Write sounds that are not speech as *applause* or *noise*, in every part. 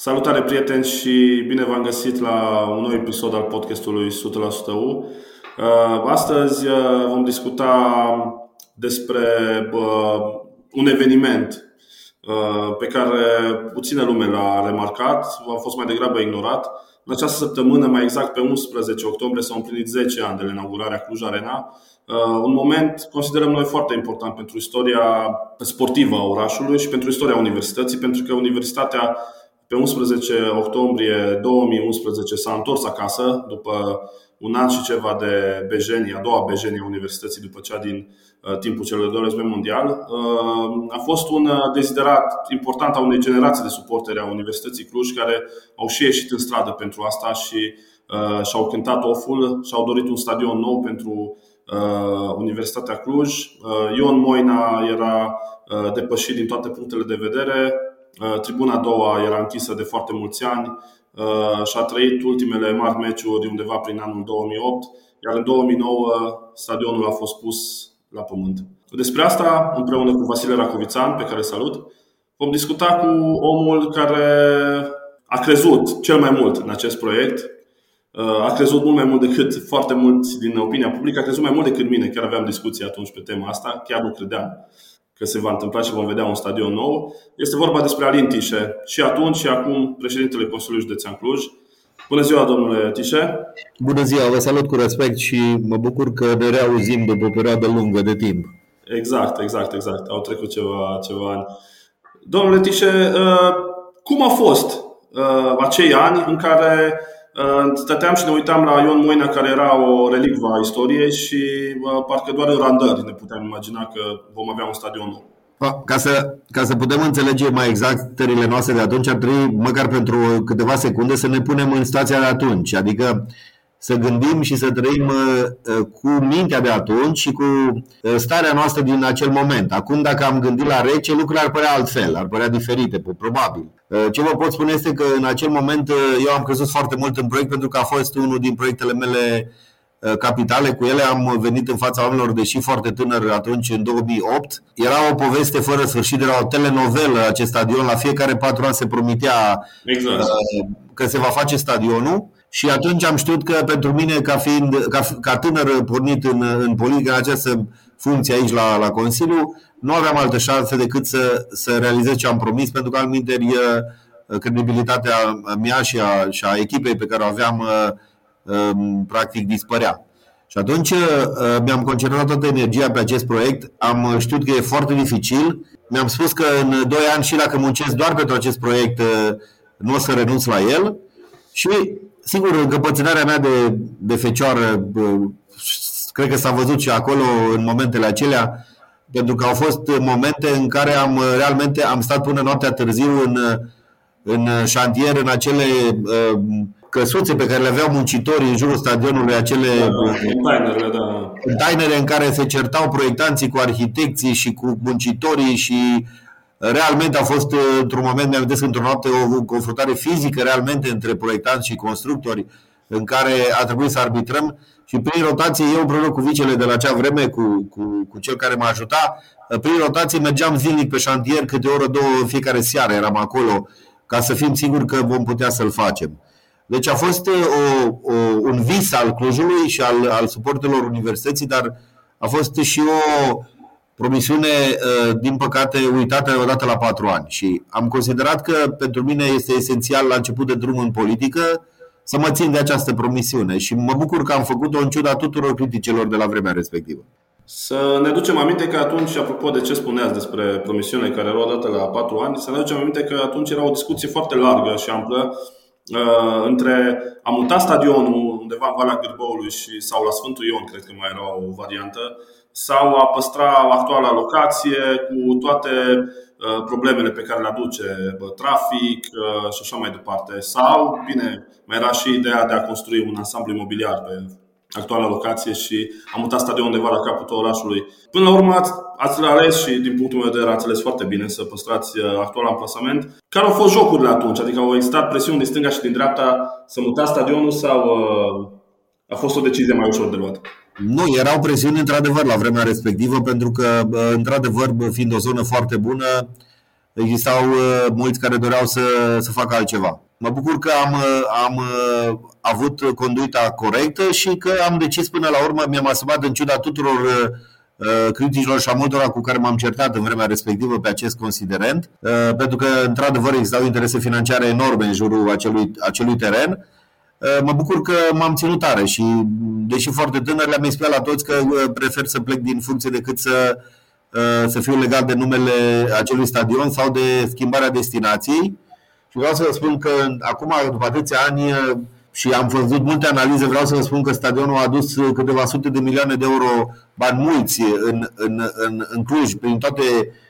Salutare prieteni și bine v-am găsit la un nou episod al podcastului 100% U. Uh, astăzi uh, vom discuta despre uh, un eveniment pe care puțină lume l-a remarcat, a fost mai degrabă ignorat. În această săptămână, mai exact pe 11 octombrie, s-au împlinit 10 ani de la inaugurarea Cluj Arena, un moment considerăm noi foarte important pentru istoria sportivă a orașului și pentru istoria universității, pentru că universitatea pe 11 octombrie 2011 s-a întors acasă după un an și ceva de bejenie, a doua bejenie a Universității după cea din uh, timpul celor doi război mondial. Uh, a fost un uh, deziderat important a unei generații de suporteri a Universității Cluj care au și ieșit în stradă pentru asta și și-au cântat oful și-au dorit un stadion nou pentru Universitatea Cluj. Ion Moina era depășit din toate punctele de vedere. Uh, tribuna a doua era închisă de foarte mulți ani uh, și a trăit ultimele mari meciuri undeva prin anul 2008, iar în 2009 stadionul a fost pus la pământ. Despre asta, împreună cu Vasile Racovițan, pe care salut, vom discuta cu omul care a crezut cel mai mult în acest proiect, uh, a crezut mult mai mult decât foarte mulți din opinia publică, a crezut mai mult decât mine, chiar aveam discuții atunci pe tema asta, chiar nu credeam că se va întâmpla și vom vedea un stadion nou. Este vorba despre Alin Tișe. Și atunci și acum președintele Consiliului Județean Cluj. Bună ziua, domnule Tișe! Bună ziua, vă salut cu respect și mă bucur că ne reauzim după o perioadă lungă de timp. Exact, exact, exact. Au trecut ceva, ceva ani. Domnule Tișe, uh, cum a fost uh, acei ani în care Stăteam și ne uitam la Ion Moina, care era o relicvă a istoriei și parcă doar în randări ne puteam imagina că vom avea un stadion nou. Ca să, ca să putem înțelege mai exact stările noastre de atunci, ar trebui măcar pentru câteva secunde să ne punem în situația de atunci. Adică să gândim și să trăim uh, uh, cu mintea de atunci și cu uh, starea noastră din acel moment. Acum, dacă am gândit la rece, lucrurile ar părea altfel, ar părea diferite, probabil. Ce vă pot spune este că în acel moment eu am crezut foarte mult în proiect pentru că a fost unul din proiectele mele capitale. Cu ele am venit în fața oamenilor, deși foarte tânăr atunci, în 2008. Era o poveste fără sfârșit, era o telenovelă acest stadion. La fiecare patru ani se promitea exact. că se va face stadionul. Și atunci am știut că pentru mine, ca, fiind, ca, ca tânăr pornit în, în politică, în această funcție aici la, la Consiliu, nu aveam altă șansă decât să, să realizez ce am promis, pentru că, al minteri, credibilitatea mea și a, și a echipei pe care o aveam, practic, dispărea. Și atunci mi-am concentrat toată energia pe acest proiect. Am știut că e foarte dificil. Mi-am spus că în 2 ani și dacă muncesc doar pentru acest proiect, nu o să renunț la el. Și Sigur, încăpățânarea mea de, de fecioară, cred că s-a văzut și acolo în momentele acelea, pentru că au fost momente în care am realmente am stat până noaptea târziu în, în șantier, în acele uh, căsuțe pe care le aveau muncitorii în jurul stadionului, acele containere, da. containere în care se certau proiectanții cu arhitecții și cu muncitorii și Realmente a fost, uh, într-un moment, mi-am într-o noapte, o confruntare fizică realmente între proiectanți și constructori în care a trebuit să arbitrăm și prin rotație, eu împreună cu vicele de la acea vreme, cu, cu, cu cel care mă ajuta, uh, prin rotație mergeam zilnic pe șantier, câte o oră, două în fiecare seară eram acolo, ca să fim siguri că vom putea să-l facem. Deci a fost uh, o, o, un vis al Clujului și al, al suportelor universității, dar a fost și o, promisiune, uh, din păcate, uitată odată la patru ani. Și am considerat că pentru mine este esențial la început de drum în politică să mă țin de această promisiune și mă bucur că am făcut-o în ciuda tuturor criticelor de la vremea respectivă. Să ne ducem aminte că atunci, apropo de ce spuneați despre promisiune care era odată la patru ani, să ne ducem aminte că atunci era o discuție foarte largă și amplă uh, între a muta stadionul undeva în Valea Gârboului și, sau la Sfântul Ion, cred că mai era o variantă, sau a păstra actuala locație cu toate uh, problemele pe care le aduce trafic uh, și așa mai departe. Sau, bine, mai era și ideea de a construi un ansamblu imobiliar pe actuala locație și a mutat stadionul undeva la capătul orașului. Până la urmă ați, ați ales și din punctul meu de vedere ați ales foarte bine să păstrați uh, actual amplasament. Care au fost jocurile atunci? Adică au existat presiuni din stânga și din dreapta să mutați stadionul sau a fost o decizie mai ușor de luat? Nu, erau presiuni într-adevăr la vremea respectivă, pentru că, într-adevăr, fiind o zonă foarte bună, existau mulți care doreau să, să facă altceva. Mă bucur că am, am avut conduita corectă și că am decis până la urmă, mi-am asumat în ciuda tuturor Uh, criticilor și a multora cu care m-am certat în vremea respectivă pe acest considerent, uh, pentru că, într-adevăr, existau interese financiare enorme în jurul acelui, acelui teren. Uh, mă bucur că m-am ținut tare și, deși foarte tânăr, le-am explicat la toți că prefer să plec din funcție decât să, să fiu legat de numele acelui stadion sau de schimbarea destinației. Și vreau să vă spun că acum, după atâția ani, și am văzut multe analize, vreau să vă spun că stadionul a adus câteva sute de milioane de euro, bani mulți, în, în, în, în Cluj, prin toate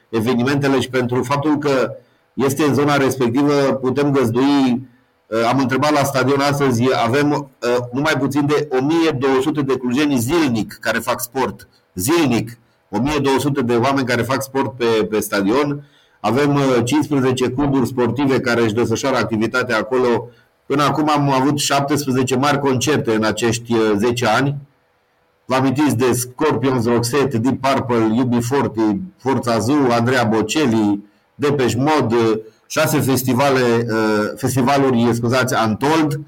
evenimentele și pentru faptul că este în zona respectivă, putem găzdui. Uh, am întrebat la stadion astăzi, avem uh, numai puțin de 1200 de clujeni zilnic care fac sport. Zilnic. 1200 de oameni care fac sport pe, pe stadion. Avem 15 uh, cluburi sportive care își desfășoară activitatea acolo Până acum am avut 17 mari concerte în acești 10 uh, ani. Vă amintiți de Scorpions, Roxette, Deep Purple, UB40, Forța Azul, Andrea Bocelli, Depeche Mode, șase festivale, uh, festivaluri, scuzați, Antold.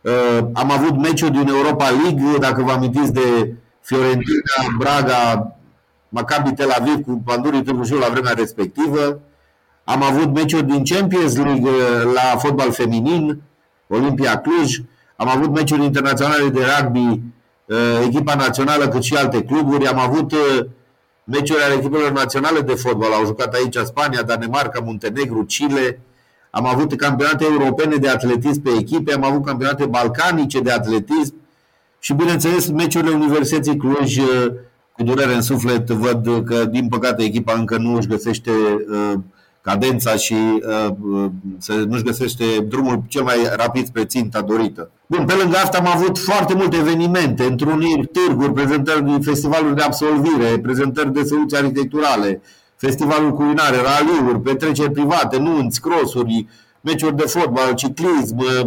Uh, am avut meciuri din Europa League, dacă vă amintiți de Fiorentina, Braga, Maccabi Tel Aviv cu Pandurii Târgu la vremea respectivă. Am avut meciuri din Champions League uh, la fotbal feminin, Olimpia Cluj. Am avut meciuri internaționale de rugby, uh, echipa națională, cât și alte cluburi. Am avut uh, meciuri ale echipelor naționale de fotbal. Au jucat aici Spania, Danemarca, Muntenegru, Chile. Am avut campionate europene de atletism pe echipe, am avut campionate balcanice de atletism și, bineînțeles, meciurile Universității Cluj cu durere în suflet văd că, din păcate, echipa încă nu își găsește cadența și uh, uh, să nu-și găsește drumul cel mai rapid spre ținta dorită. Bun, pe lângă asta am avut foarte multe evenimente, întruniri, târguri, prezentări de festivaluri de absolvire, prezentări de soluții arhitecturale, festivaluri culinare, raliuri, petreceri private, nunți, crossuri, meciuri de fotbal, ciclism, uh,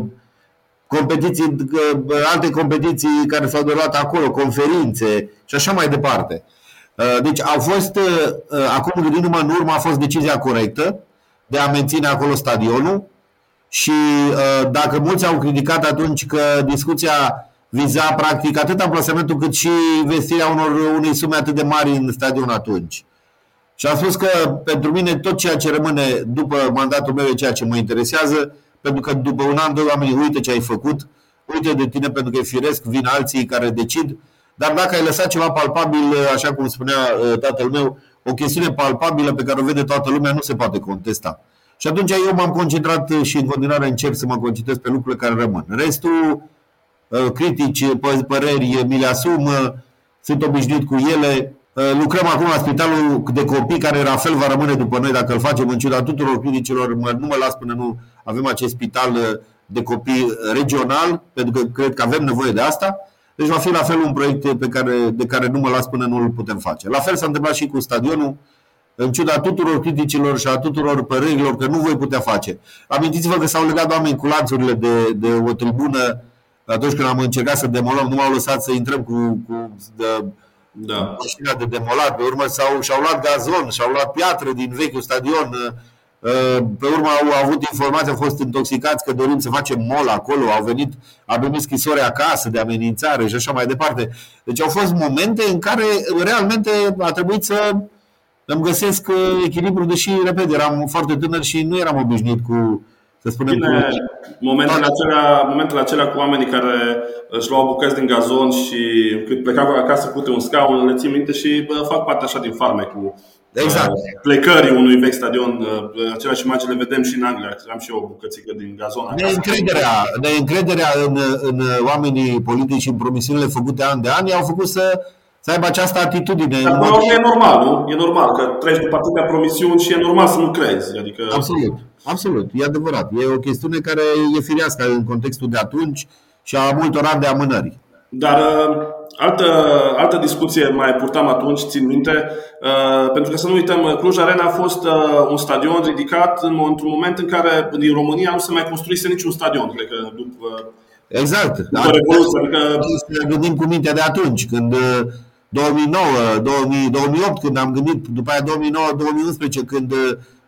competiții, uh, alte competiții care s-au derulat acolo, conferințe și așa mai departe. Uh, deci au fost, uh, uh, acum gândindu-mă în urmă, a fost decizia corectă de a menține acolo stadionul și dacă mulți au criticat atunci că discuția viza practic atât amplasamentul cât și vestirea unor, unei sume atât de mari în stadion atunci. Și am spus că pentru mine tot ceea ce rămâne după mandatul meu e ceea ce mă interesează, pentru că după un an, doi oameni, uite ce ai făcut, uite de tine pentru că e firesc, vin alții care decid dar dacă ai lăsat ceva palpabil, așa cum spunea uh, tatăl meu, o chestiune palpabilă pe care o vede toată lumea nu se poate contesta. Și atunci eu m-am concentrat și în continuare încerc să mă concentrez pe lucrurile care rămân. Restul, uh, critici, păreri, mi le asum, sunt obișnuit cu ele. Uh, lucrăm acum la spitalul de copii, care la fel va rămâne după noi dacă îl facem în ciuda tuturor criticilor. Nu mă las până nu avem acest spital de copii regional, pentru că cred că avem nevoie de asta. Deci va fi la fel un proiect pe care, de care nu mă las până nu îl putem face. La fel s-a întâmplat și cu stadionul, în ciuda tuturor criticilor și a tuturor părerilor că nu voi putea face. Amintiți-vă că s-au legat oameni cu lanțurile de, de o tribună atunci când am încercat să demolăm, nu m-au lăsat să intrăm cu, cu de, da. mașina de demolat. Pe urmă s-au, și-au luat gazon, și-au luat piatră din vechiul stadion. Uh, pe urmă au avut informații, au fost intoxicați că dorim să facem mol acolo, au venit, au primit scrisori acasă de amenințare și așa mai departe. Deci au fost momente în care realmente a trebuit să îmi găsesc uh, echilibru, deși, repede, eram foarte tânăr și nu eram obișnuit cu, să spunem, Bine, cu... momentele, acelea, momentele acelea cu oamenii care își luau bucăți din gazon și cât plecau acasă cu un scaun, le țin minte și bă, fac parte așa din farme cu Exact. Uh, plecării unui vechi stadion, uh, aceleași imagini le vedem și în Anglia. Am și eu o bucățică din gazon. Neîncrederea, neîncrederea în, în oamenii politici și în promisiunile făcute an de an i-au făcut să, să aibă această atitudine. Dar e normal, nu? E normal că treci după atâtea promisiuni și e normal să nu crezi. Adică... Absolut, absolut, e adevărat. E o chestiune care e firească în contextul de atunci și a multor ani de amânări. Dar uh, altă, altă discuție mai purtam atunci, țin minte, uh, pentru că să nu uităm, Cluj Arena a fost uh, un stadion ridicat în, într-un moment în care din România nu se mai construise niciun stadion, cred că după, exact. după Revoluție. Adică... Să gândim cu mintea de atunci, când 2009, 2000, 2008, când am gândit, după aia 2009-2011, când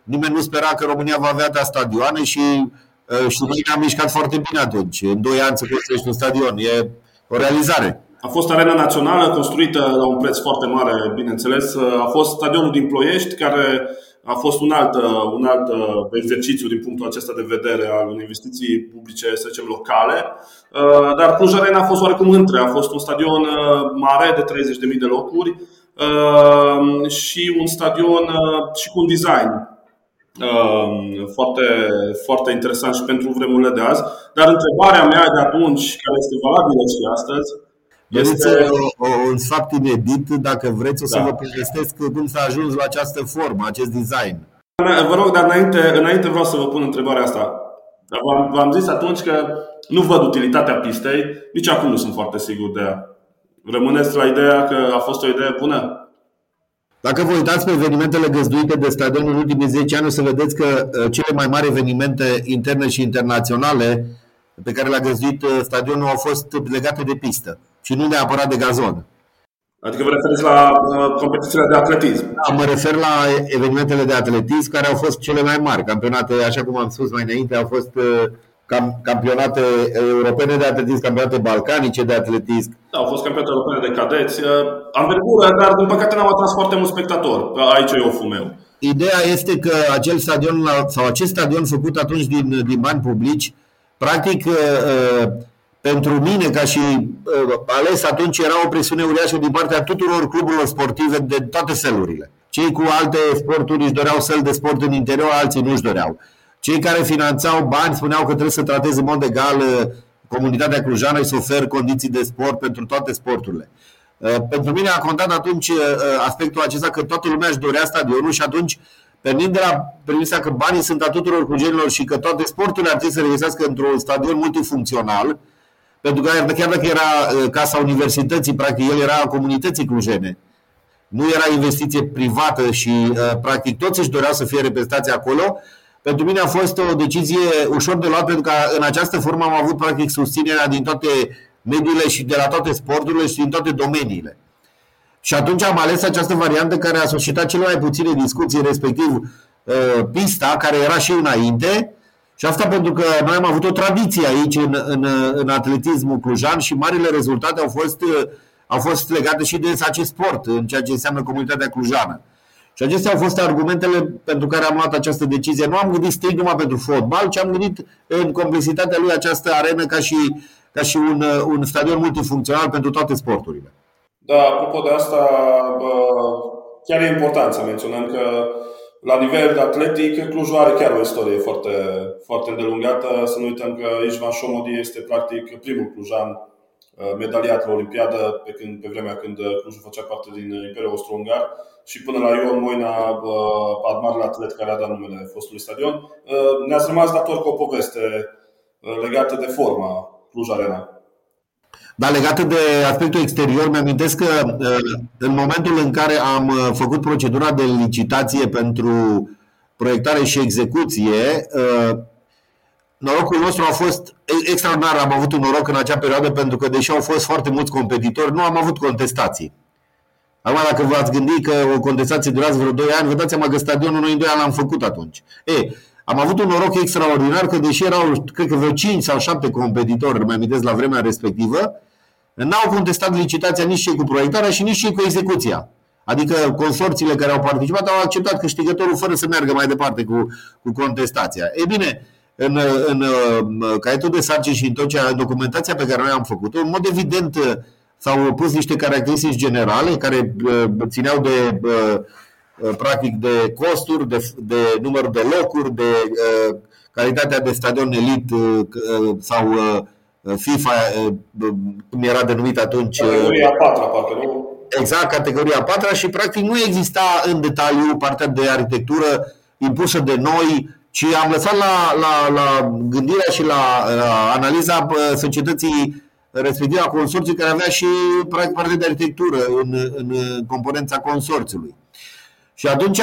nimeni nu spera că România va avea atâtea stadioane și, și noi ne-am mișcat foarte bine atunci. În 2 ani să construiești un stadion. E o realizare. A fost arena națională construită la un preț foarte mare, bineînțeles. A fost stadionul din Ploiești, care a fost un alt, un alt exercițiu din punctul acesta de vedere al unei investiții publice, să zicem, locale. Dar Cluj Arena a fost oarecum între. A fost un stadion mare de 30.000 de locuri și un stadion și cu un design foarte, foarte interesant și pentru vremurile de azi. Dar întrebarea mea de atunci, care este valabilă și astăzi, este un fapt inedit, dacă vreți, o să da. vă povestesc cum s-a ajuns la această formă, acest design. Vă rog, dar înainte, înainte vreau să vă pun întrebarea asta. V-am, v-am zis atunci că nu văd utilitatea pistei, nici acum nu sunt foarte sigur de ea. Rămâneți la ideea că a fost o idee bună? Dacă vă uitați pe evenimentele găzduite de stadion în ultimii 10 ani, o să vedeți că uh, cele mai mari evenimente interne și internaționale pe care le-a găzduit uh, stadionul au fost legate de pistă și nu neapărat de gazon. Adică vă referiți la uh, competițiile de atletism? Da, mă refer la evenimentele de atletism care au fost cele mai mari. Campionate, așa cum am spus mai înainte, au fost uh, cam, campionate europene de atletism, campionate balcanice de atletism. Da, au fost campionate europene de cadeți. Uh, Anvergură, dar din păcate n-au atras foarte mult spectator. Aici e o meu. Ideea este că acel stadion sau acest stadion făcut atunci din, din bani publici, practic pentru mine, ca și uh, ales atunci, era o presiune uriașă din partea tuturor cluburilor sportive de toate felurile. Cei cu alte sporturi își doreau săl de sport în interior, alții nu își doreau. Cei care finanțau bani spuneau că trebuie să trateze în mod egal uh, comunitatea clujană și să ofer condiții de sport pentru toate sporturile. Uh, pentru mine a contat atunci uh, aspectul acesta că toată lumea își dorea stadionul și atunci, pornind de la premisa că banii sunt a tuturor clujenilor și că toate sporturile ar trebui să regăsească într-un stadion multifuncțional, pentru că chiar dacă era uh, casa universității, practic el era a comunității clujene. Nu era investiție privată și uh, practic toți își doreau să fie reprezentați acolo. Pentru mine a fost o decizie ușor de luat pentru că în această formă am avut practic susținerea din toate mediile și de la toate sporturile și din toate domeniile. Și atunci am ales această variantă care a suscitat cele mai puține discuții, respectiv uh, pista, care era și înainte, și asta pentru că noi am avut o tradiție aici în, în, în atletismul clujan și marile rezultate au fost, au fost legate și de acest sport, în ceea ce înseamnă comunitatea clujană. Și acestea au fost argumentele pentru care am luat această decizie. Nu am gândit strict numai pentru fotbal, ci am gândit în complexitatea lui această arenă ca și, ca și un, un stadion multifuncțional pentru toate sporturile. Da, apropo de asta, bă, chiar e important să menționăm că la nivel atletic, Clujul are chiar o istorie foarte, foarte îndelungată. Să nu uităm că Ișvan Șomodi este practic primul clujan uh, medaliat la Olimpiadă pe, când, pe vremea când Clujul făcea parte din Imperiul Austro-Ungar și până la Ion Moina, uh, marele atlet care a dat numele fostului stadion. Uh, ne-ați rămas dator cu o poveste legată de forma Cluj Arena. Dar legată de aspectul exterior, mi-amintesc că uh, în momentul în care am uh, făcut procedura de licitație pentru proiectare și execuție, uh, norocul nostru a fost extraordinar. Am avut un noroc în acea perioadă pentru că, deși au fost foarte mulți competitori, nu am avut contestații. Acum, dacă v-ați gândit că o contestație durează vreo 2 ani, vă dați seama că stadionul noi în 2 ani l-am făcut atunci. E, am avut un noroc extraordinar că, deși erau, cred că vreo 5 sau 7 competitori, mai amintesc la vremea respectivă, N-au contestat licitația nici cei cu proiectarea și nici cei cu execuția. Adică consorțiile care au participat au acceptat câștigătorul fără să meargă mai departe cu, cu contestația. E bine, în, în, în caietul de sarcini și în tot cea, documentația pe care noi am făcut-o, în mod evident s-au pus niște caracteristici generale care țineau de practic de costuri, de, de număr de locuri, de calitatea de stadion elit sau FIFA, cum era denumit atunci. Categoria 4, parcă nu? Exact, categoria 4 și practic nu exista în detaliu partea de arhitectură impusă de noi, ci am lăsat la, la, la gândirea și la, la analiza societății respectiv a consorțiului care avea și practic partea de arhitectură în, în componența consorțiului. Și atunci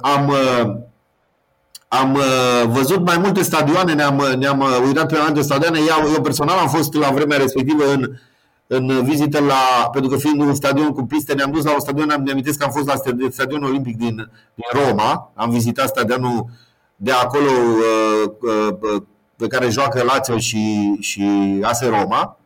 am am uh, văzut mai multe stadioane, ne-am, uh, ne-am uh, uitat pe mai multe stadioane. Eu, eu personal am fost la vremea respectivă în, în vizită la, pentru că fiind un stadion cu piste, ne-am dus la un stadion, am amintesc că am fost la stadionul olimpic din, din Roma, am vizitat stadionul de acolo pe care joacă Lazio și, și ASE Roma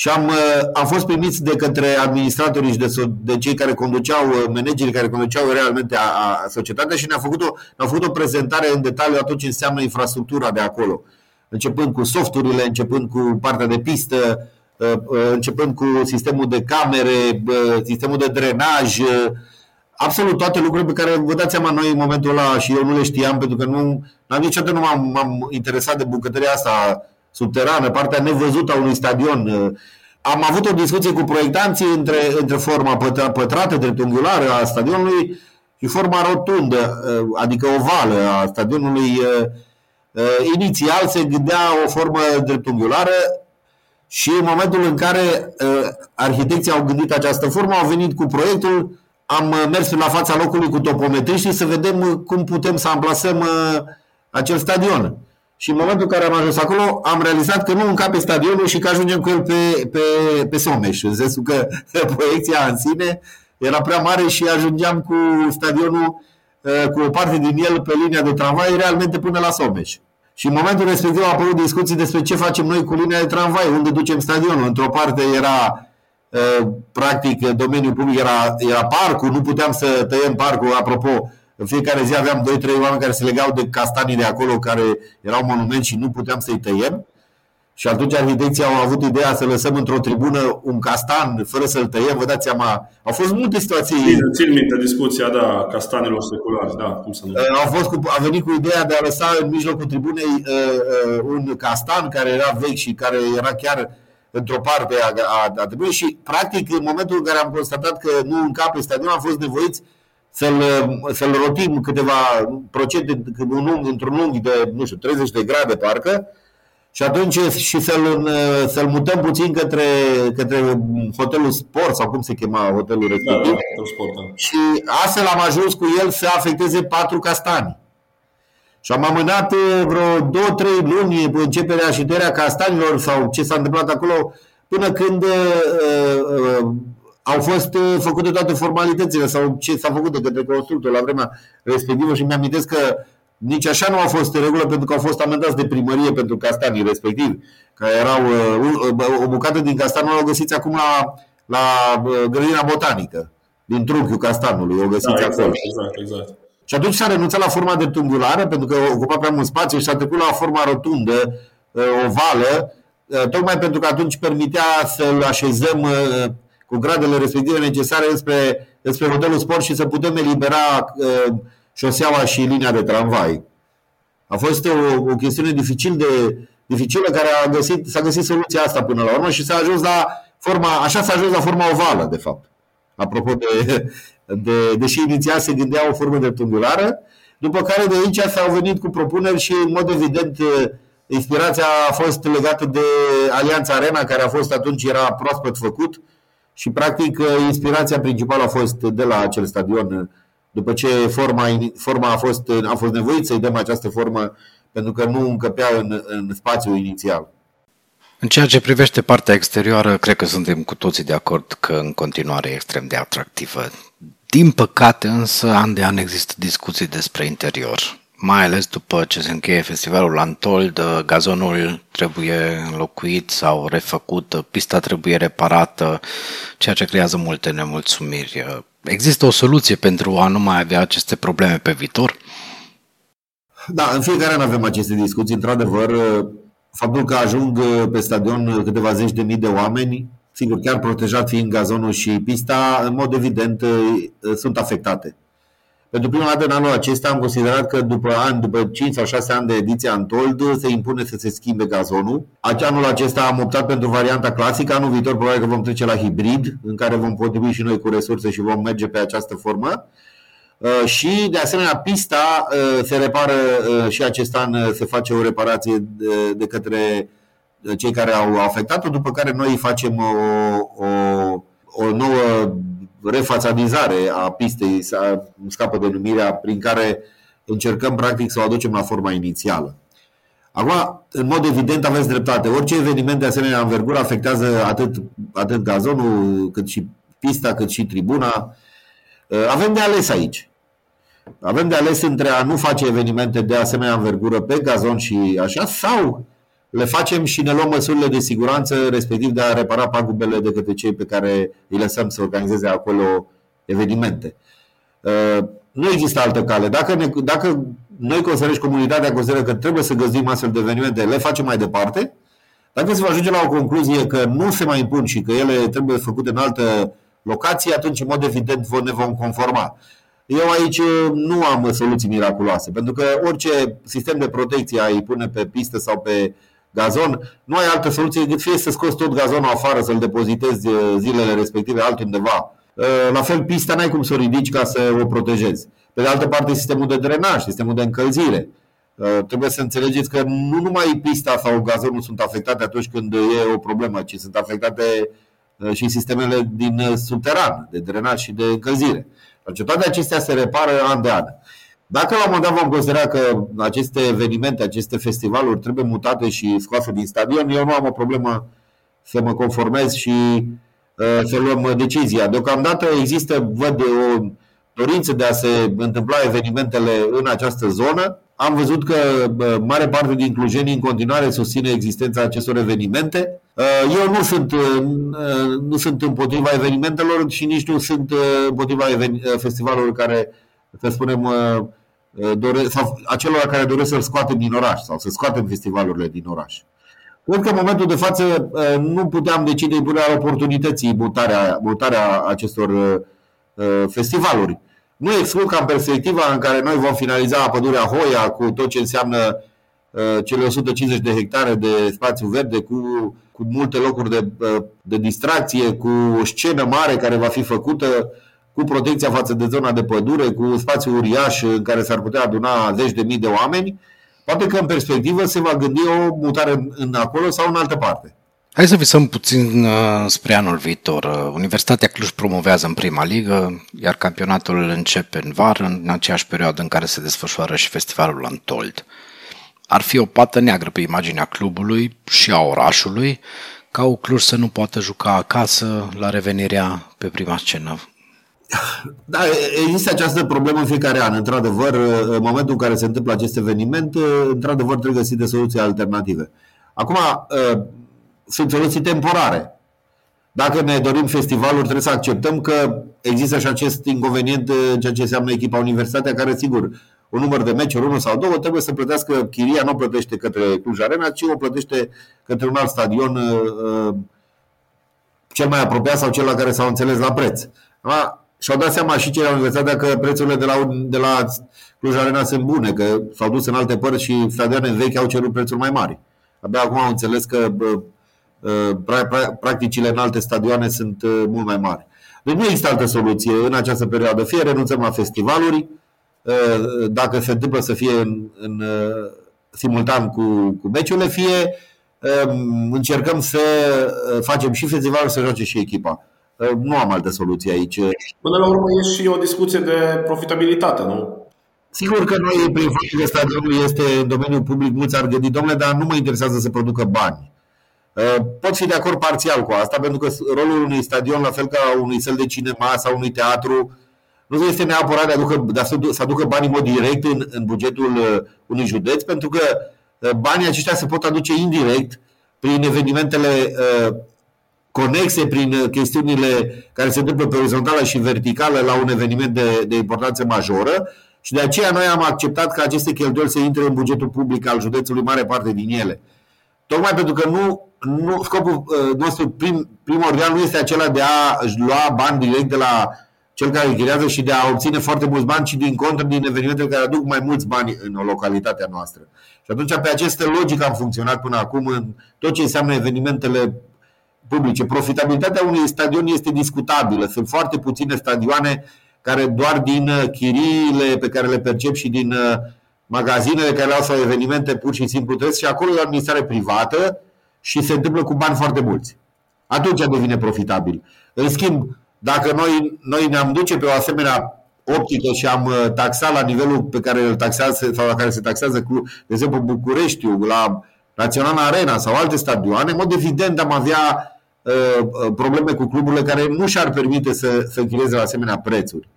și am, uh, am fost primiți de către administratorii și de, de cei care conduceau, uh, managerii care conduceau realmente a, a societatea și ne-au făcut, o, ne făcut o prezentare în detaliu a tot ce înseamnă infrastructura de acolo. Începând cu softurile, începând cu partea de pistă, uh, începând cu sistemul de camere, sistemul de drenaj, absolut toate lucrurile pe care vă dați seama noi în momentul ăla și eu nu le știam pentru că nu am niciodată nu m-am, m-am interesat de bucătăria asta subterană, partea nevăzută a unui stadion. Am avut o discuție cu proiectanții între, între forma pătrată, dreptunghiulară a stadionului și forma rotundă, adică ovală a stadionului. Inițial se gândea o formă dreptunghiulară și în momentul în care arhitecții au gândit această formă, au venit cu proiectul, am mers la fața locului cu topometriștii să vedem cum putem să amplasăm acel stadion. Și în momentul în care am ajuns acolo, am realizat că nu încape stadionul și că ajungem cu el pe, pe, pe Someș, în sensul că *laughs* proiecția în sine era prea mare și ajungeam cu stadionul, uh, cu o parte din el pe linia de tramvai, realmente până la Someș. Și în momentul respectiv au apărut discuții despre ce facem noi cu linia de tramvai, unde ducem stadionul. Într-o parte era uh, practic domeniul public era, era parcul, nu puteam să tăiem parcul, apropo, în fiecare zi aveam 2-3 oameni care se legau de castanii de acolo, care erau monument și nu puteam să-i tăiem. Și atunci arhitecții au avut ideea să lăsăm într-o tribună un castan fără să-l tăiem. Vă dați seama, au fost multe situații. Țin minte discuția, da, castanilor seculari, da, cum să nu. Uh, au fost cu, a venit cu ideea de a lăsa în mijlocul tribunei uh, uh, un castan care era vechi și care era chiar într-o parte a, a, a tribunei și, practic, în momentul în care am constatat că nu încape stadionul, am fost nevoiți să-l, să-l rotim câteva procente, un unghi, într-un unghi de, nu știu, 30 de grade parcă, și atunci și să-l, să-l mutăm puțin către, către hotelul sport sau cum se chema hotelul respectiv. Da, da, sport, da. Și astfel am ajuns cu el să afecteze patru castani. Și am amânat uh, vreo 2-3 luni începerea și tăierea castanilor sau ce s-a întâmplat acolo până când uh, uh, au fost uh, făcute toate formalitățile sau ce s-a făcut de către constructor la vremea respectivă și mi-am că nici așa nu a fost în regulă pentru că au fost amendați de primărie pentru castanii respectivi, care erau uh, uh, o bucată din castanul o găsiți acum la, la grădina botanică, din trunchiul castanului, o găsiți da, exact, acolo. Exact, exact. Și atunci s-a renunțat la forma de tungulară pentru că ocupa prea mult spațiu și s-a trecut la forma rotundă, ovală, tocmai pentru că atunci permitea să-l așezăm cu gradele respective necesare spre, spre modelul sport și să putem elibera uh, șoseaua și linia de tramvai. A fost o, o chestiune dificil de, dificilă care a găsit, s-a găsit soluția asta până la urmă și s-a ajuns la forma, așa s-a ajuns la forma ovală, de fapt. Apropo de, de deși inițial se gândea o formă dreptunghiulară, după care de aici s-au venit cu propuneri și, în mod evident, inspirația a fost legată de Alianța Arena, care a fost atunci, era proaspăt făcut, și practic inspirația principală a fost de la acel stadion după ce forma, forma a, fost, a fost nevoit să-i dăm această formă pentru că nu încăpea în, în spațiul inițial. În ceea ce privește partea exterioară, cred că suntem cu toții de acord că în continuare e extrem de atractivă. Din păcate însă, an de an există discuții despre interior mai ales după ce se încheie festivalul Antold, gazonul trebuie înlocuit sau refăcut, pista trebuie reparată, ceea ce creează multe nemulțumiri. Există o soluție pentru a nu mai avea aceste probleme pe viitor? Da, în fiecare an avem aceste discuții. Într-adevăr, faptul că ajung pe stadion câteva zeci de mii de oameni, sigur, chiar protejat fiind gazonul și pista, în mod evident sunt afectate. Pentru prima dată în anul acesta am considerat că după ani, după 5 sau 6 ani de ediție Antold, se impune să se schimbe gazonul. Anul acesta am optat pentru varianta clasică, anul viitor probabil că vom trece la hibrid, în care vom contribui și noi cu resurse și vom merge pe această formă. Uh, și, de asemenea, pista uh, se repară uh, și acest an se face o reparație de, de către cei care au afectat-o, după care noi facem o, o, o nouă refațadizare a pistei, scapă denumirea prin care încercăm practic să o aducem la forma inițială. Acum, în mod evident, aveți dreptate. Orice eveniment de asemenea învergură afectează atât, atât gazonul, cât și pista, cât și tribuna. Uh, avem de ales aici. Avem de ales între a nu face evenimente de asemenea învergură pe gazon și așa, sau le facem și ne luăm măsurile de siguranță, respectiv de a repara pagubele de către cei pe care îi lăsăm să organizeze acolo evenimente. Uh, nu există altă cale. Dacă, ne, dacă noi considerăm și comunitatea consideră că trebuie să găsim astfel de evenimente, le facem mai departe. Dacă se va ajunge la o concluzie că nu se mai impun și că ele trebuie făcute în altă locație, atunci, în mod evident, ne vom conforma. Eu aici uh, nu am soluții miraculoase, pentru că orice sistem de protecție ai pune pe pistă sau pe gazon, nu ai altă soluție decât fie să scoți tot gazonul afară, să-l depozitezi uh, zilele respective altundeva. Uh, la fel, pista n-ai cum să o ridici ca să o protejezi. Pe de altă parte, sistemul de drenaj, sistemul de încălzire. Trebuie să înțelegeți că nu numai pista sau gazonul sunt afectate atunci când e o problemă, ci sunt afectate și sistemele din subteran, de drenaj și de încălzire. Deci toate acestea se repară an de an. Dacă la un moment dat vom considera că aceste evenimente, aceste festivaluri trebuie mutate și scoase din stadion, eu nu am o problemă să mă conformez și uh, să luăm decizia. Deocamdată există, văd, o dorință de a se întâmpla evenimentele în această zonă. Am văzut că mare parte din clujenii în continuare susține existența acestor evenimente. Uh, eu nu sunt, uh, nu sunt împotriva evenimentelor și nici nu sunt uh, împotriva festivalurilor care, să spunem, dore, sau acelora care doresc să-l scoatem din oraș sau să scoatem festivalurile din oraș. Cred că în momentul de față nu puteam decide impunerea oportunității mutarea, mutarea acestor festivaluri. Nu exclud ca în perspectiva în care noi vom finaliza pădurea Hoia cu tot ce înseamnă uh, cele 150 de hectare de spațiu verde, cu, cu multe locuri de, uh, de distracție, cu o scenă mare care va fi făcută, cu protecția față de zona de pădure, cu spațiu uriaș în care s-ar putea aduna zeci de mii de oameni, poate că în perspectivă se va gândi o mutare în acolo sau în altă parte. Hai să visăm puțin uh, spre anul viitor. Uh, Universitatea Cluj promovează în prima ligă, iar campionatul începe în vară, în aceeași perioadă în care se desfășoară și festivalul Antold. Ar fi o pată neagră pe imaginea clubului și a orașului, ca o Cluj să nu poată juca acasă la revenirea pe prima scenă. Da, există această problemă în fiecare an. Într-adevăr, în momentul în care se întâmplă acest eveniment, într-adevăr trebuie găsite soluții alternative. Acum, sunt soluții temporare. Dacă ne dorim festivaluri, trebuie să acceptăm că există și acest inconvenient în ceea ce înseamnă echipa Universitatea, care, sigur, un număr de meciuri, unul sau două, trebuie să plătească chiria, nu o plătește către Cluj Arena, ci o plătește către un alt stadion uh, cel mai apropiat sau cel la care s-au înțeles la preț. Și-au dat seama și cei la Universitatea că prețurile de la, de la Cluj Arena sunt bune, că s-au dus în alte părți și stadioane vechi au cerut prețuri mai mari. Abia acum au înțeles că Uh, practicile în alte stadioane sunt uh, mult mai mari. Deci nu există altă soluție în această perioadă. Fie renunțăm la festivaluri, uh, dacă se întâmplă să fie în, în simultan cu, cu meciurile, fie um, încercăm să facem și festivalul, să joace și echipa. Nu am altă soluție aici. Până la urmă e și o discuție de profitabilitate, nu? Sigur că noi, prin faptul că stadionul este în domeniul public, mulți ar gândi, domnule, dar nu mă interesează să producă bani. Uh, pot fi de acord parțial cu asta, pentru că rolul unui stadion, la fel ca unui săl de cinema sau unui teatru, nu este neapărat de, aducă, de să aducă bani în mod direct în, în bugetul uh, unui județ, pentru că uh, banii aceștia se pot aduce indirect prin evenimentele conexe, prin chestiunile care se întâmplă pe orizontală și verticală la un eveniment de, de importanță majoră și de aceea noi am acceptat ca aceste cheltuieli să intre în bugetul public al județului, mare parte din ele. Tocmai pentru că nu nu, scopul uh, nostru prim, primordial nu este acela de a lua bani direct de la cel care închiriază și de a obține foarte mulți bani, ci din contră din evenimentele care aduc mai mulți bani în o localitatea noastră. Și atunci pe aceste logică am funcționat până acum în tot ce înseamnă evenimentele publice. Profitabilitatea unui stadion este discutabilă. Sunt foarte puține stadioane care doar din uh, chiriile pe care le percep și din uh, magazinele care au sau evenimente pur și simplu trăiesc și acolo e o administrare privată și se întâmplă cu bani foarte mulți. Atunci devine profitabil. În schimb, dacă noi, noi ne-am duce pe o asemenea optică și am taxat la nivelul pe care îl taxează sau la care se taxează, de exemplu, Bucureștiu, la Naționala Arena sau alte stadioane, în mod evident am avea uh, probleme cu cluburile care nu și-ar permite să, să închirieze la asemenea prețuri.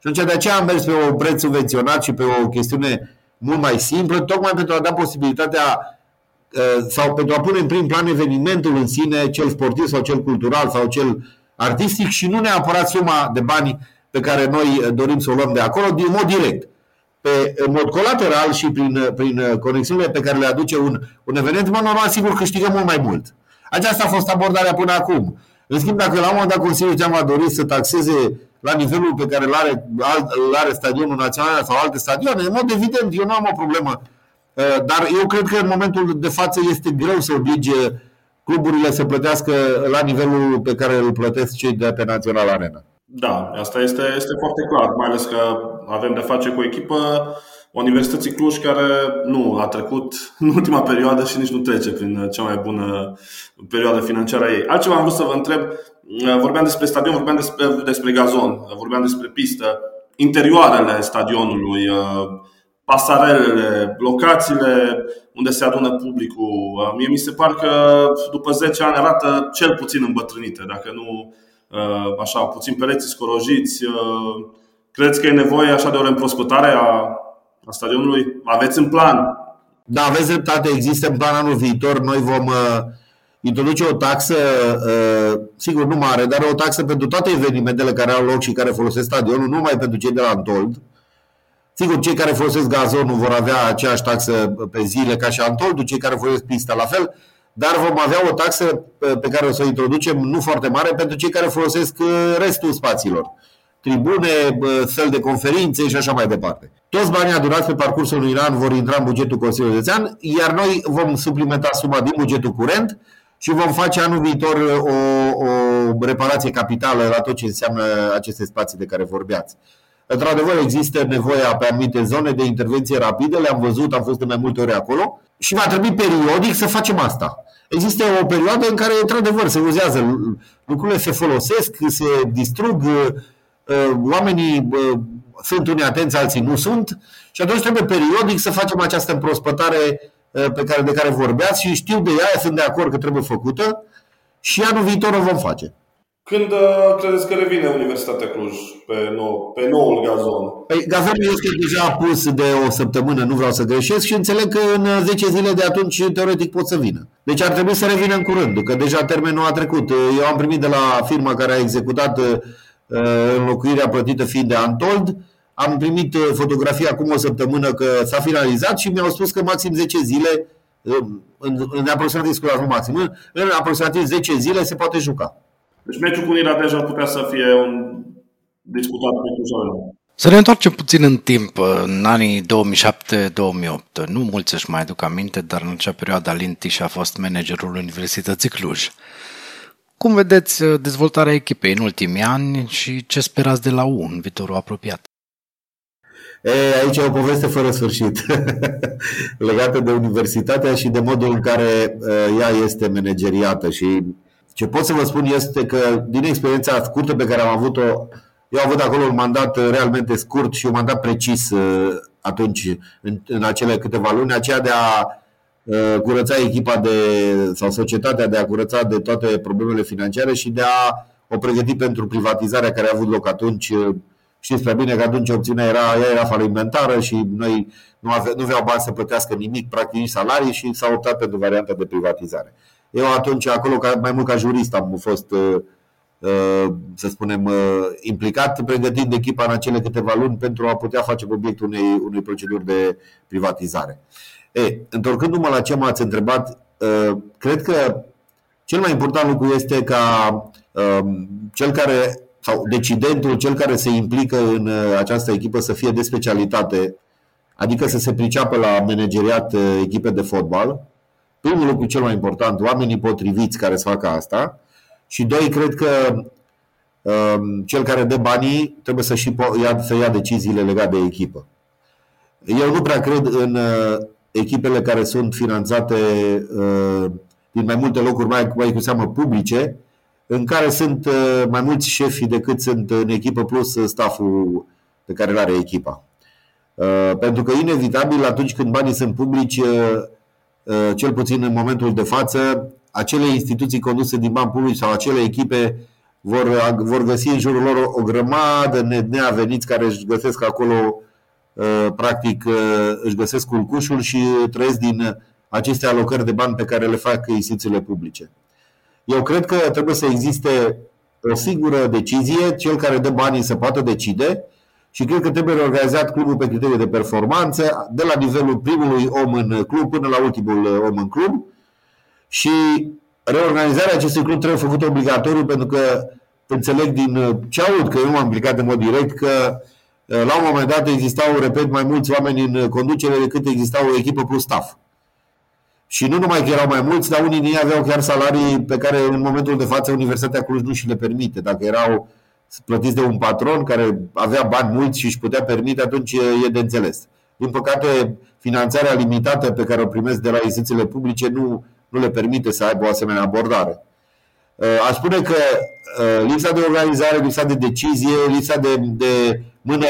Și atunci de aceea am mers pe un preț subvenționat și pe o chestiune mult mai simplă, tocmai pentru a da posibilitatea uh, sau pentru a pune în prim plan evenimentul în sine, cel sportiv sau cel cultural sau cel artistic și nu neapărat suma de bani pe care noi dorim să o luăm de acolo, din mod direct. Pe, în mod colateral și prin, prin conexiunile pe care le aduce un, un eveniment, mă normal, sigur câștigăm mult mai mult. Aceasta a fost abordarea până acum. În schimb, dacă la un moment dat Consiliul Geam a dorit să taxeze la nivelul pe care îl are, îl are stadionul național sau alte stadioane, în mod evident, eu nu am o problemă. Uh, dar eu cred că în momentul de față este greu să oblige cluburile să plătească la nivelul pe care îl plătesc cei de pe Național Arena. Da, asta este, este foarte clar, mai ales că avem de face cu o echipă Universității Cluj care nu a trecut în ultima perioadă și nici nu trece prin cea mai bună perioadă financiară a ei. Altceva am vrut să vă întreb, vorbeam despre stadion, vorbeam despre, despre gazon, vorbeam despre pistă, interioarele stadionului, pasarelele, locațiile unde se adună publicul. Mie mi se pare că după 10 ani arată cel puțin îmbătrânite, dacă nu așa, puțin pereți scorojiți. Credeți că e nevoie așa de o reîmprospătare a a stadionului? Aveți în plan? Da, aveți dreptate. Există în plan anul viitor. Noi vom uh, introduce o taxă, uh, sigur nu mare, dar o taxă pentru toate evenimentele care au loc și care folosesc stadionul, nu numai pentru cei de la Antold. Sigur, cei care folosesc gazonul vor avea aceeași taxă pe zile ca și Antoldul, cei care folosesc pista la fel, dar vom avea o taxă pe care o să o introducem nu foarte mare pentru cei care folosesc uh, restul spațiilor tribune, săli de conferințe și așa mai departe. Toți banii adunați pe parcursul unui an vor intra în bugetul Consiliului Județean, iar noi vom suplimenta suma din bugetul curent și vom face anul viitor o, o reparație capitală la tot ce înseamnă aceste spații de care vorbeați. Într-adevăr, există nevoia pe anumite zone de intervenție rapidă, le-am văzut, am fost de mai multe ori acolo și va trebui periodic să facem asta. Există o perioadă în care, într-adevăr, se uzează, lucrurile se folosesc, se distrug, Uh, oamenii uh, sunt unii atenți, alții nu sunt și atunci trebuie periodic să facem această împrospătare uh, pe care, de care vorbeați și știu de ea, sunt de acord că trebuie făcută și anul viitor o vom face. Când credeți că revine Universitatea Cluj pe, nou, pe noul gazon? Păi, gazonul este deja pus de o săptămână, nu vreau să greșesc și înțeleg că în 10 zile de atunci teoretic pot să vină. Deci ar trebui să revină în curând, că deja termenul a trecut. Eu am primit de la firma care a executat Uh, înlocuirea plătită fiind de Antold. Am primit uh, fotografia acum o săptămână că s-a finalizat și mi-au spus că maxim 10 zile, uh, în, în aproximativ, scuzați, nu maxim, în, în aproximativ 10 zile se poate juca. Deci meciul cu Unirea deja putea să fie un discutat pe să ne întoarcem puțin în timp, în anii 2007-2008. Nu mulți își mai aduc aminte, dar în acea perioadă Alintiș a fost managerul Universității Cluj. Cum vedeți uh, dezvoltarea echipei în ultimii ani și ce sperați de la U în viitorul apropiat? E, aici e o poveste fără sfârșit *laughs* legată de universitatea și de modul în care uh, ea este manageriată și ce pot să vă spun este că din experiența scurtă pe care am avut-o, eu am avut acolo un mandat uh, realmente scurt și un mandat precis atunci, în, în acele câteva luni, aceea de a Uh, curăța echipa de, sau societatea de a curăța de toate problemele financiare și de a o pregăti pentru privatizarea care a avut loc atunci. Uh, știți prea bine că atunci opțiunea era, ea era falimentară și noi nu, ave, nu aveau bani să plătească nimic, practic nici salarii și s-a optat pentru varianta de privatizare. Eu atunci, acolo, mai mult ca jurist, am fost, uh, să spunem, implicat, pregătind echipa în acele câteva luni pentru a putea face obiectul unei, unei proceduri de privatizare. E, întorcându-mă la ce m-ați întrebat, uh, cred că cel mai important lucru este ca um, cel care, sau decidentul, cel care se implică în uh, această echipă să fie de specialitate, adică să se priceapă la manageriat uh, echipe de fotbal. Primul lucru cel mai important, oamenii potriviți care să facă asta. Și doi, cred că um, cel care dă banii trebuie să, și ia, să ia deciziile legate de echipă. Eu nu prea cred în echipele care sunt finanțate uh, din mai multe locuri, mai, mai cu seamă publice, în care sunt uh, mai mulți șefi decât sunt în echipă plus stafful pe care îl are echipa. Uh, pentru că inevitabil atunci când banii sunt publici, uh, uh, cel puțin în momentul de față, acele instituții conduse din bani publici sau acele echipe vor, vor găsi în jurul lor o, o grămadă de neaveniți care își găsesc acolo practic își găsesc culcușul și trăiesc din aceste alocări de bani pe care le fac instituțiile publice. Eu cred că trebuie să existe o singură decizie, cel care dă banii să poată decide și cred că trebuie reorganizat clubul pe criterii de performanță, de la nivelul primului om în club până la ultimul om în club și reorganizarea acestui club trebuie făcută obligatoriu pentru că înțeleg din ce aud, că eu m-am implicat în mod direct, că la un moment dat existau, repet, mai mulți oameni în conducere decât exista o echipă plus staff. Și nu numai că erau mai mulți, dar unii din ei aveau chiar salarii pe care în momentul de față Universitatea Cluj nu și le permite. Dacă erau plătiți de un patron care avea bani mulți și își putea permite, atunci e de înțeles. Din păcate, finanțarea limitată pe care o primesc de la instituțiile publice nu, nu le permite să aibă o asemenea abordare. Uh, aș spune că uh, lipsa de organizare, lipsa de decizie, lipsa de, de mână,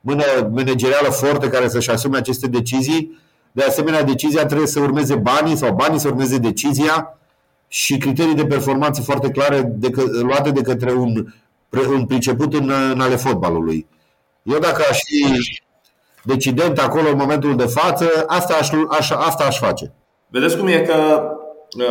mână managerială forte care să-și asume aceste decizii, de asemenea, decizia trebuie să urmeze banii sau banii să urmeze decizia și criterii de performanță foarte clare de că, luate de către un un priceput în, în ale fotbalului. Eu dacă aș fi decident acolo în momentul de față, asta aș, aș, asta aș face. Vedeți cum e că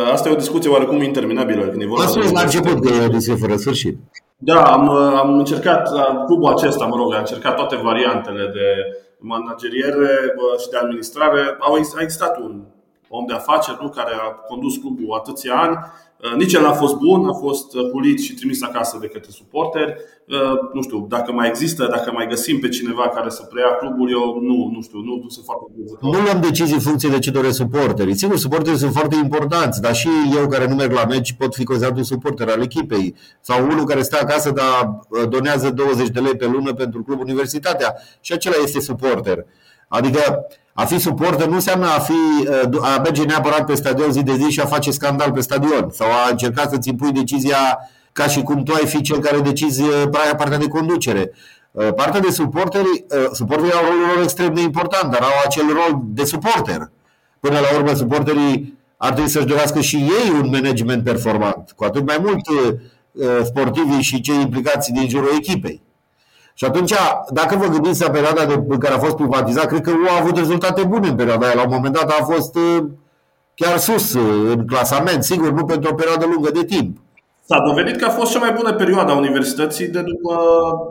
ă, asta e o discuție oarecum interminabilă. Când e vorba Asta la început că e o discuție fără sfârșit. Da, am, am încercat, clubul acesta, mă rog, a încercat toate variantele de manageriere și de administrare. Au, a existat un om de afaceri nu, care a condus clubul atâția ani Uh, nici el n-a fost bun, a fost uh, pulit și trimis acasă de către suporteri. Uh, nu știu, dacă mai există, dacă mai găsim pe cineva care să preia clubul, eu nu, nu știu, nu, nu sunt foarte Nu luăm decizii în funcție de ce doresc suporterii. Sigur, suporterii sunt foarte importanți, dar și eu care nu merg la meci pot fi considerat un suporter al echipei. Sau unul care stă acasă, dar donează 20 de lei pe lună pentru club universitatea. Și acela este suporter. Adică a fi suporter nu înseamnă a, fi, a merge neapărat pe stadion zi de zi și a face scandal pe stadion sau a încerca să-ți impui decizia ca și cum tu ai fi cel care decizi partea de conducere. Partea de suporteri, suporterii au rolul lor extrem de important, dar au acel rol de suporter. Până la urmă, suporterii ar trebui să-și dorească și ei un management performant, cu atât mai mult sportivii și cei implicați din jurul echipei. Și atunci, dacă vă gândiți la perioada de, în care a fost privatizat, cred că U a avut rezultate bune în perioada aia. La un moment dat a fost uh, chiar sus uh, în clasament, sigur, nu pentru o perioadă lungă de timp. S-a dovedit că a fost cea mai bună perioadă a universității de după,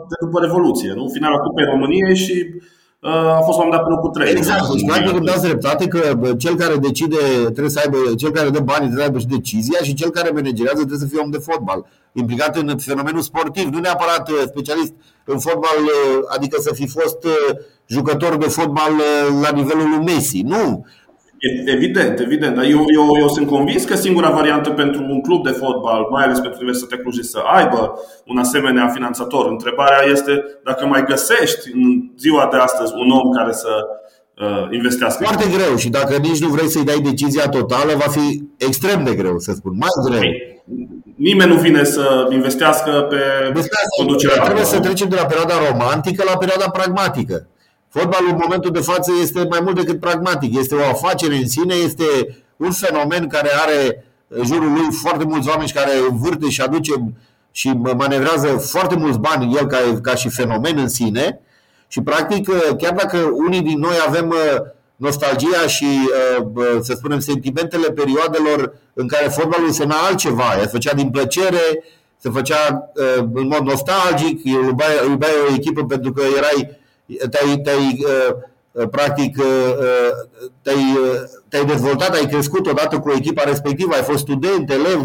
de după Revoluție, nu? Finala Cupei României și uh, a fost la un dat pe locul 3. Exact, deci practic îmi dați dreptate că cel care decide trebuie să aibă, cel care dă banii trebuie să aibă și decizia și cel care managerează trebuie să fie om de fotbal implicat în fenomenul sportiv, nu neapărat uh, specialist în fotbal, uh, adică să fi fost uh, jucător de fotbal la nivelul lui Messi. Nu. Evident, evident. Dar eu, eu, eu sunt convins că singura variantă pentru un club de fotbal, mai ales pentru Universitatea Cluj, să aibă un asemenea finanțator. Întrebarea este dacă mai găsești în ziua de astăzi un om care să uh, investească. Foarte greu și dacă nici nu vrei să-i dai decizia totală, va fi extrem de greu, să spun, mai greu. Păi, nimeni nu vine să investească pe conducerea. Trebuie să trecem de la perioada romantică la perioada pragmatică. Fotbalul în momentul de față este mai mult decât pragmatic. Este o afacere în sine, este un fenomen care are în jurul lui foarte mulți oameni care vârte și aduce și manevrează foarte mulți bani el ca, ca și fenomen în sine. Și practic, chiar dacă unii din noi avem nostalgia și, uh, să spunem, sentimentele perioadelor în care fotbalul însemna altceva. Se făcea din plăcere, se făcea uh, în mod nostalgic, iubeai, iubeai o echipă pentru că erai, te-ai, te-ai uh, practic te-ai, te-ai dezvoltat, ai crescut odată cu echipa respectivă, ai fost student, elev,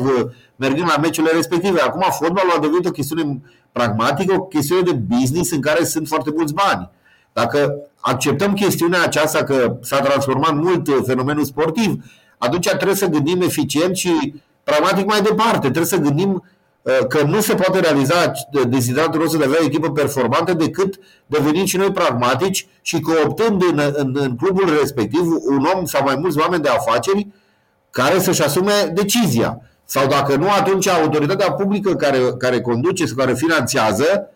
mergând la meciurile respective. Acum fotbalul a devenit o chestiune pragmatică, o chestiune de business în care sunt foarte mulți bani. Dacă acceptăm chestiunea aceasta că s-a transformat mult fenomenul sportiv, atunci trebuie să gândim eficient și pragmatic mai departe. Trebuie să gândim uh, că nu se poate realiza dezideratul nostru de a avea o echipă performantă decât devenind și noi pragmatici și cooptând în, în, în clubul respectiv un om sau mai mulți oameni de afaceri care să-și asume decizia. Sau dacă nu, atunci autoritatea publică care, care conduce sau care finanțează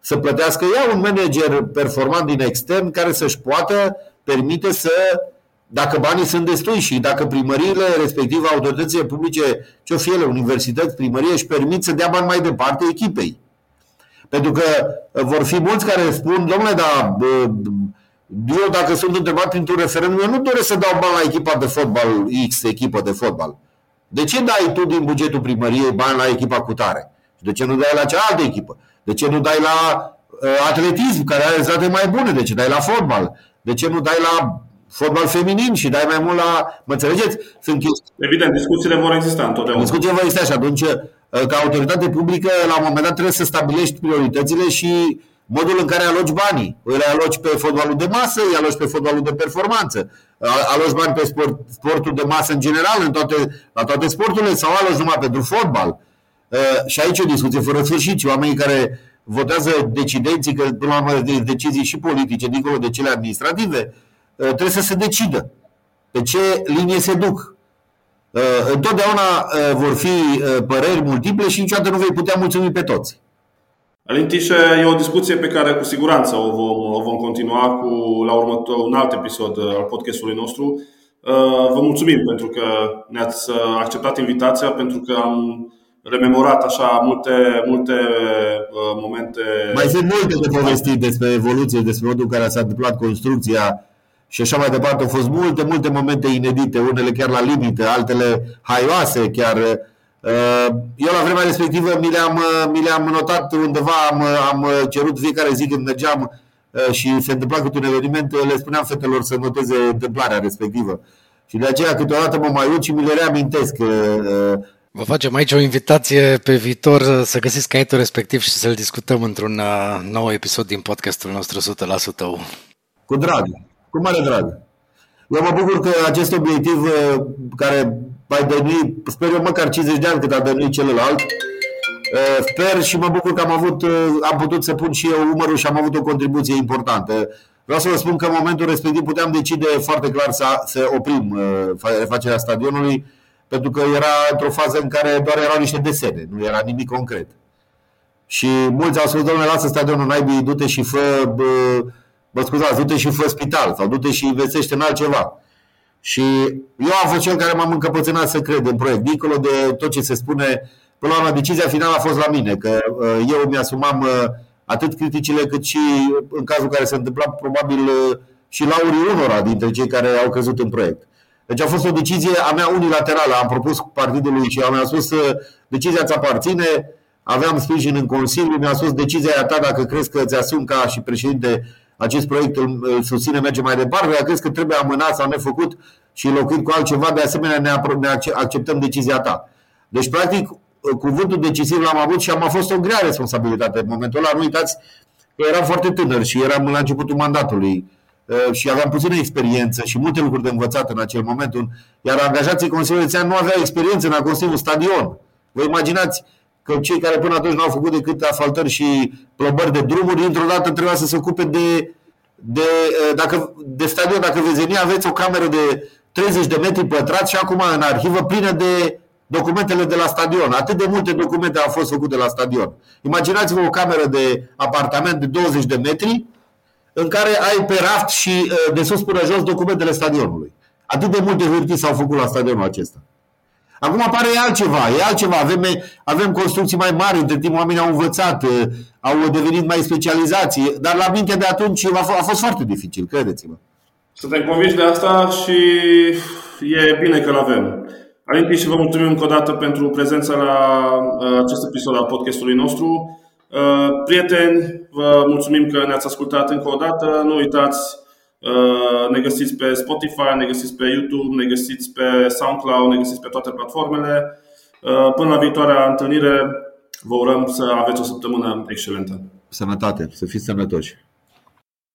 să plătească ea un manager performant din extern care să-și poată permite să, dacă banii sunt destui și dacă primăriile, respectiv autoritățile publice, ce-o fie ele, universități, primărie, își permit să dea bani mai departe echipei. Pentru că vor fi mulți care spun, domnule, dar eu dacă sunt întrebat printr-un referendum, eu nu doresc să dau bani la echipa de fotbal X, echipă de fotbal. De ce dai tu din bugetul primăriei bani la echipa cu tare? De ce nu dai la cealaltă echipă? De ce nu dai la uh, atletism, care are rezultate mai bune? De ce dai la fotbal? De ce nu dai la fotbal feminin și dai mai mult la... Mă înțelegeți? Sunt chestii. Evident, discuțiile vor exista întotdeauna. Discuțiile vor exista și atunci, uh, ca autoritate publică, la un moment dat trebuie să stabilești prioritățile și modul în care aloci banii. Îi aloci pe fotbalul de masă, îi aloci pe fotbalul de performanță, aloci bani pe sport, sportul de masă în general, în toate, la toate sporturile, sau aloci numai pentru fotbal. Uh, și aici e o discuție fără sfârșit și oamenii care votează decidenții, că până la urmă de decizii și politice, dincolo de cele administrative, uh, trebuie să se decidă pe ce linie se duc. Uh, întotdeauna vor fi păreri multiple și niciodată nu vei putea mulțumi pe toți. Alin Tișe, e o discuție pe care cu siguranță o vom, o vom continua cu, la următor, un alt episod al podcastului nostru. Vă mulțumim pentru că ne-ați acceptat invitația, pentru că am rememorat așa multe, multe uh, momente. Mai sunt multe de povestit despre evoluție, despre modul în care s-a întâmplat construcția și așa mai departe. Au fost multe, multe momente inedite, unele chiar la limită, altele haioase chiar. Uh, eu la vremea respectivă mi le-am, uh, mi le-am notat undeva, am, am cerut fiecare zi când mergeam uh, și se întâmpla câte un eveniment, le spuneam fetelor să noteze întâmplarea respectivă. Și de aceea câteodată mă mai uit și mi le reamintesc. Vă facem aici o invitație pe viitor să găsiți caietul respectiv și să-l discutăm într-un uh, nou episod din podcastul nostru 100%. Cu drag, cu mare drag. Eu mă bucur că acest obiectiv uh, care va dănui, sper eu măcar 50 de ani cât a dănuit celălalt, uh, sper și mă bucur că am avut, am putut să pun și eu umărul și am avut o contribuție importantă. Vreau să vă spun că în momentul respectiv puteam decide foarte clar să, să oprim refacerea stadionului, pentru că era într-o fază în care doar erau niște desene, nu era nimic concret. Și mulți au spus, domnule, lasă stadionul naibii, du-te și fă, bă, bă scuzați, du-te și fă spital sau du-te și investește în altceva. Și eu am fost cel care m-am încăpățânat să cred în proiect. Dincolo de tot ce se spune, până la urmă, decizia finală a fost la mine, că eu mi-asumam atât criticile cât și în cazul care se întâmpla probabil și laurii unora dintre cei care au căzut în proiect. Deci a fost o decizie a mea unilaterală. Am propus partidului și mi-a spus decizia ți aparține, aveam sprijin în Consiliu, mi-a spus decizia ta dacă crezi că îți asum ca și președinte acest proiect îl, îl susține, merge mai departe, dacă crezi că trebuie amânat sau nefăcut și înlocuit cu altceva, de asemenea ne, ne acceptăm decizia ta. Deci, practic, cuvântul decisiv l-am avut și am fost o grea responsabilitate în momentul ăla. Nu uitați că eram foarte tânăr și eram la începutul mandatului Uh, și aveam puțină experiență și multe lucruri de învățat în acel moment, iar angajații Consiliului Județean nu aveau experiență în a construi un stadion. Vă imaginați că cei care până atunci nu au făcut decât asfaltări și plăbări de drumuri, dintr-o dată trebuia să se ocupe de, de, uh, dacă, de stadion. Dacă veți veni, aveți o cameră de 30 de metri pătrați și acum în arhivă plină de documentele de la stadion. Atât de multe documente au fost făcute la stadion. Imaginați-vă o cameră de apartament de 20 de metri în care ai pe raft și uh, de sus până jos documentele stadionului. Atât de multe hârtii s-au făcut la stadionul acesta. Acum apare altceva, e altceva. Avem, avem construcții mai mari, între timp oamenii au învățat, uh, au devenit mai specializați, dar la minte de atunci a fost, a fost foarte dificil, credeți-mă. Suntem convinși de asta și e bine că l-avem. Alinti și vă mulțumim încă o dată pentru prezența la uh, acest episod al podcastului nostru. Uh, prieteni, vă mulțumim că ne-ați ascultat încă o dată. Nu uitați, uh, ne găsiți pe Spotify, ne găsiți pe YouTube, ne găsiți pe SoundCloud, ne găsiți pe toate platformele. Uh, până la viitoarea întâlnire, vă urăm să aveți o săptămână excelentă. Sănătate, să fiți sănătoși!